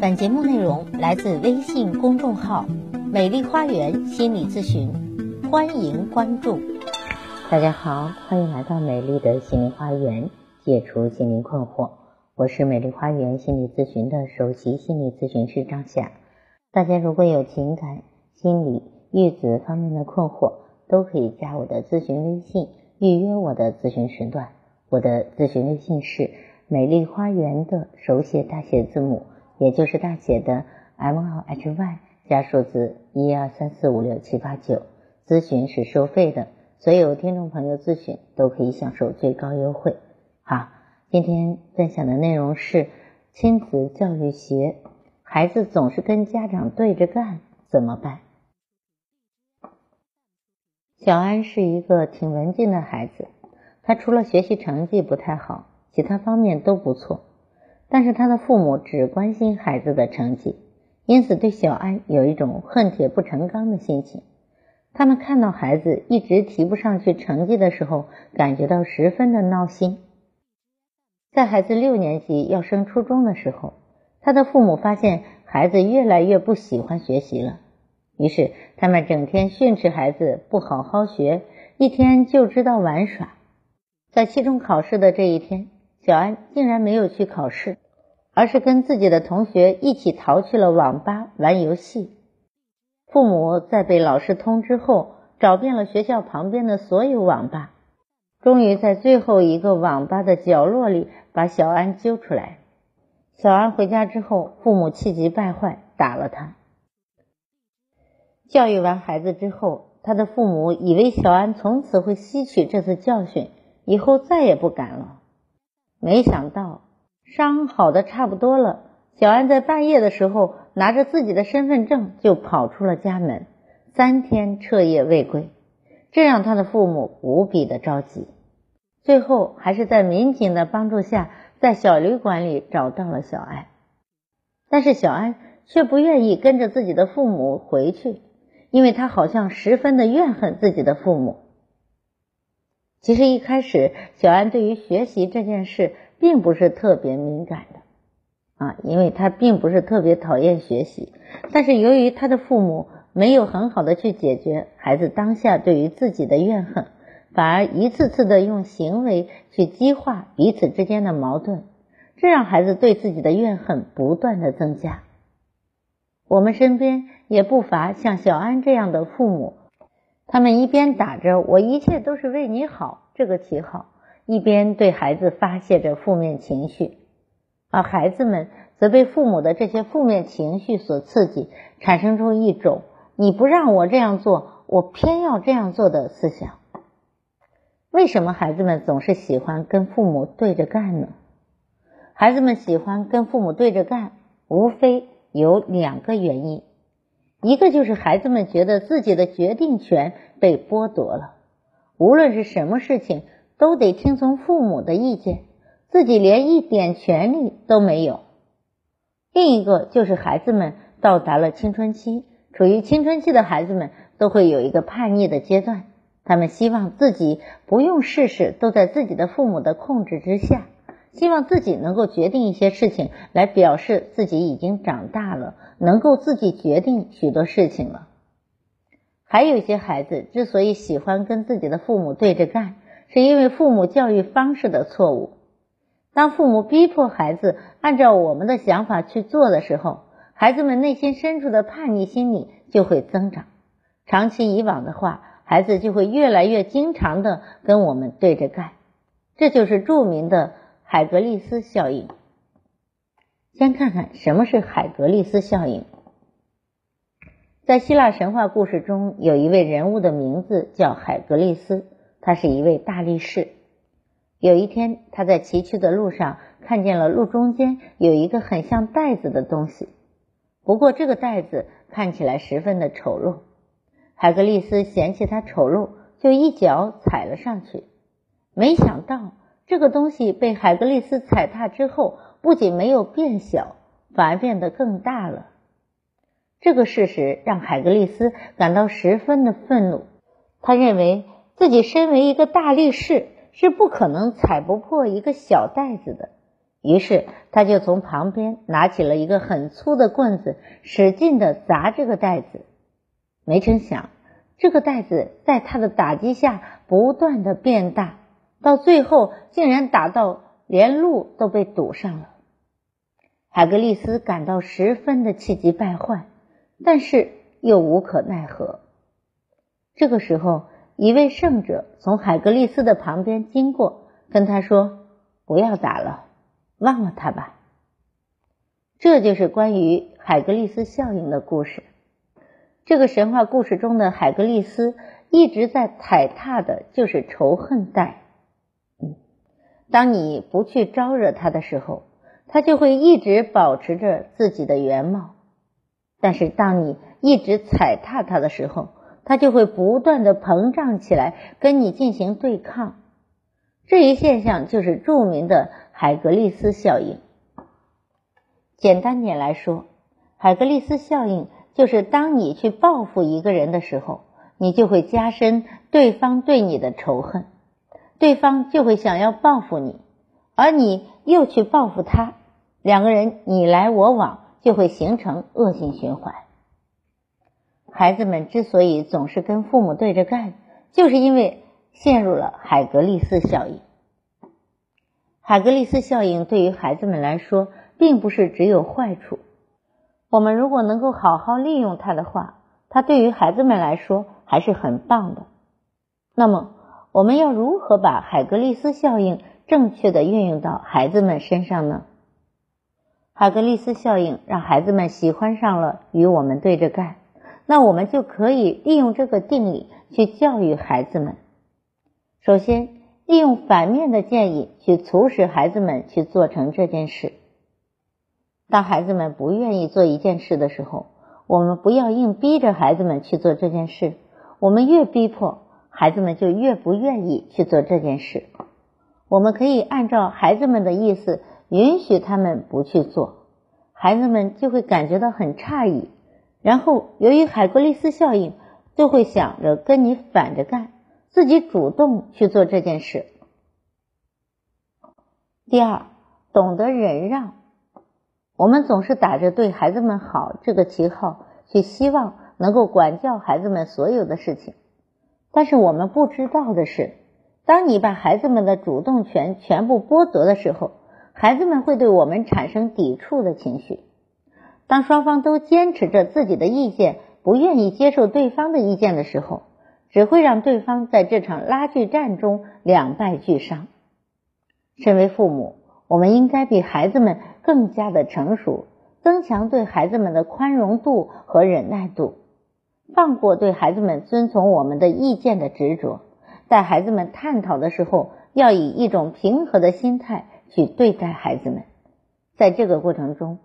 本节目内容来自微信公众号“美丽花园心理咨询”，欢迎关注。大家好，欢迎来到美丽的心灵花园，解除心灵困惑。我是美丽花园心理咨询的首席心理咨询师张霞。大家如果有情感、心理、育子方面的困惑，都可以加我的咨询微信，预约我的咨询时段。我的咨询微信是美丽花园的手写大写字母。也就是大写的 M L H Y 加数字一二三四五六七八九，咨询是收费的，所有听众朋友咨询都可以享受最高优惠。好，今天分享的内容是亲子教育学，孩子总是跟家长对着干怎么办？小安是一个挺文静的孩子，他除了学习成绩不太好，其他方面都不错。但是他的父母只关心孩子的成绩，因此对小安有一种恨铁不成钢的心情。他们看到孩子一直提不上去成绩的时候，感觉到十分的闹心。在孩子六年级要升初中的时候，他的父母发现孩子越来越不喜欢学习了，于是他们整天训斥孩子不好好学，一天就知道玩耍。在期中考试的这一天。小安竟然没有去考试，而是跟自己的同学一起逃去了网吧玩游戏。父母在被老师通知后，找遍了学校旁边的所有网吧，终于在最后一个网吧的角落里把小安揪出来。小安回家之后，父母气急败坏，打了他。教育完孩子之后，他的父母以为小安从此会吸取这次教训，以后再也不敢了。没想到伤好的差不多了，小安在半夜的时候拿着自己的身份证就跑出了家门，三天彻夜未归，这让他的父母无比的着急。最后还是在民警的帮助下，在小旅馆里找到了小安，但是小安却不愿意跟着自己的父母回去，因为他好像十分的怨恨自己的父母。其实一开始，小安对于学习这件事并不是特别敏感的啊，因为他并不是特别讨厌学习。但是由于他的父母没有很好的去解决孩子当下对于自己的怨恨，反而一次次的用行为去激化彼此之间的矛盾，这让孩子对自己的怨恨不断的增加。我们身边也不乏像小安这样的父母。他们一边打着“我一切都是为你好”这个旗号，一边对孩子发泄着负面情绪，而孩子们则被父母的这些负面情绪所刺激，产生出一种“你不让我这样做，我偏要这样做”的思想。为什么孩子们总是喜欢跟父母对着干呢？孩子们喜欢跟父母对着干，无非有两个原因。一个就是孩子们觉得自己的决定权被剥夺了，无论是什么事情都得听从父母的意见，自己连一点权利都没有。另一个就是孩子们到达了青春期，处于青春期的孩子们都会有一个叛逆的阶段，他们希望自己不用事事都在自己的父母的控制之下。希望自己能够决定一些事情，来表示自己已经长大了，能够自己决定许多事情了。还有一些孩子之所以喜欢跟自己的父母对着干，是因为父母教育方式的错误。当父母逼迫孩子按照我们的想法去做的时候，孩子们内心深处的叛逆心理就会增长。长期以往的话，孩子就会越来越经常的跟我们对着干，这就是著名的。海格力斯效应。先看看什么是海格力斯效应。在希腊神话故事中，有一位人物的名字叫海格力斯，他是一位大力士。有一天，他在崎岖的路上看见了路中间有一个很像袋子的东西，不过这个袋子看起来十分的丑陋。海格力斯嫌弃它丑陋，就一脚踩了上去，没想到。这个东西被海格力斯踩踏之后，不仅没有变小，反而变得更大了。这个事实让海格力斯感到十分的愤怒。他认为自己身为一个大力士，是不可能踩不破一个小袋子的，于是他就从旁边拿起了一个很粗的棍子，使劲的砸这个袋子。没成想，这个袋子在他的打击下不断的变大，到最后竟然打到连路都被堵上了。海格力斯感到十分的气急败坏，但是又无可奈何。这个时候，一位圣者从海格力斯的旁边经过，跟他说：“不要打了，忘了他吧。”这就是关于海格力斯效应的故事。这个神话故事中的海格力斯一直在踩踏的就是仇恨带。嗯，当你不去招惹他的时候。他就会一直保持着自己的原貌，但是当你一直踩踏他的时候，他就会不断的膨胀起来，跟你进行对抗。这一现象就是著名的海格力斯效应。简单点来说，海格力斯效应就是当你去报复一个人的时候，你就会加深对方对你的仇恨，对方就会想要报复你，而你又去报复他。两个人你来我往，就会形成恶性循环。孩子们之所以总是跟父母对着干，就是因为陷入了海格力斯效应。海格力斯效应对于孩子们来说，并不是只有坏处。我们如果能够好好利用它的话，它对于孩子们来说还是很棒的。那么，我们要如何把海格力斯效应正确的运用到孩子们身上呢？海格力斯效应让孩子们喜欢上了与我们对着干，那我们就可以利用这个定理去教育孩子们。首先，利用反面的建议去促使孩子们去做成这件事。当孩子们不愿意做一件事的时候，我们不要硬逼着孩子们去做这件事。我们越逼迫，孩子们就越不愿意去做这件事。我们可以按照孩子们的意思。允许他们不去做，孩子们就会感觉到很诧异，然后由于海格力斯效应，就会想着跟你反着干，自己主动去做这件事。第二，懂得忍让。我们总是打着对孩子们好这个旗号，去希望能够管教孩子们所有的事情，但是我们不知道的是，当你把孩子们的主动权全部剥夺的时候。孩子们会对我们产生抵触的情绪。当双方都坚持着自己的意见，不愿意接受对方的意见的时候，只会让对方在这场拉锯战中两败俱伤。身为父母，我们应该比孩子们更加的成熟，增强对孩子们的宽容度和忍耐度，放过对孩子们遵从我们的意见的执着。在孩子们探讨的时候，要以一种平和的心态。去对待孩子们，在这个过程中，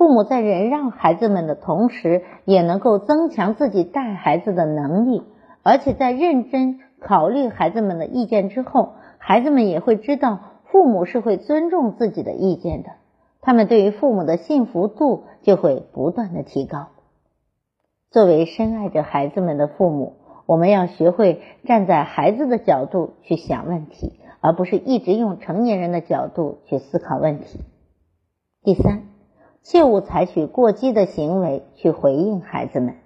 父母在忍让孩子们的同时，也能够增强自己带孩子的能力，而且在认真考虑孩子们的意见之后，孩子们也会知道父母是会尊重自己的意见的，他们对于父母的幸福度就会不断的提高。作为深爱着孩子们的父母，我们要学会站在孩子的角度去想问题。而不是一直用成年人的角度去思考问题。第三，切勿采取过激的行为去回应孩子们。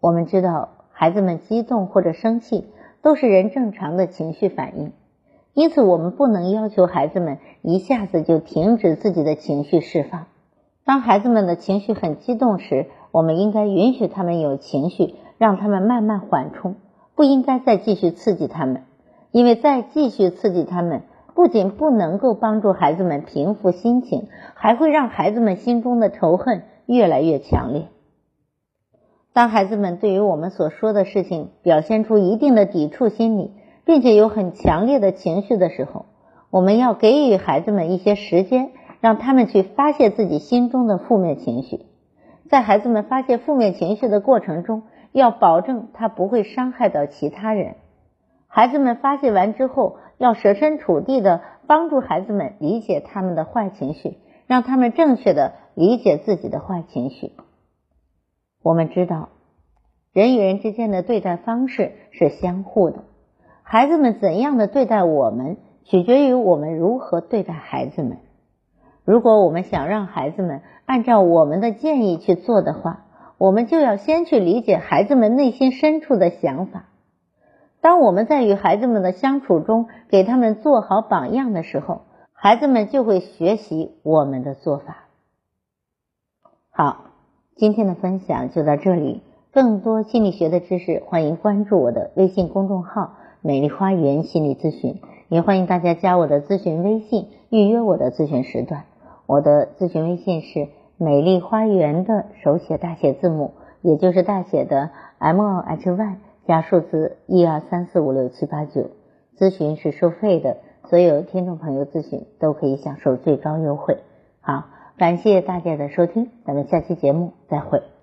我们知道，孩子们激动或者生气都是人正常的情绪反应，因此我们不能要求孩子们一下子就停止自己的情绪释放。当孩子们的情绪很激动时，我们应该允许他们有情绪，让他们慢慢缓冲，不应该再继续刺激他们。因为再继续刺激他们，不仅不能够帮助孩子们平复心情，还会让孩子们心中的仇恨越来越强烈。当孩子们对于我们所说的事情表现出一定的抵触心理，并且有很强烈的情绪的时候，我们要给予孩子们一些时间，让他们去发泄自己心中的负面情绪。在孩子们发泄负面情绪的过程中，要保证他不会伤害到其他人。孩子们发泄完之后，要设身处地的帮助孩子们理解他们的坏情绪，让他们正确的理解自己的坏情绪。我们知道，人与人之间的对待方式是相互的，孩子们怎样的对待我们，取决于我们如何对待孩子们。如果我们想让孩子们按照我们的建议去做的话，我们就要先去理解孩子们内心深处的想法。当我们在与孩子们的相处中给他们做好榜样的时候，孩子们就会学习我们的做法。好，今天的分享就到这里。更多心理学的知识，欢迎关注我的微信公众号“美丽花园心理咨询”，也欢迎大家加我的咨询微信，预约我的咨询时段。我的咨询微信是“美丽花园”的手写大写字母，也就是大写的 M O H Y 加数字一二三四五六七八九。咨询是收费的，所有听众朋友咨询都可以享受最高优惠。好，感谢大家的收听，咱们下期节目再会。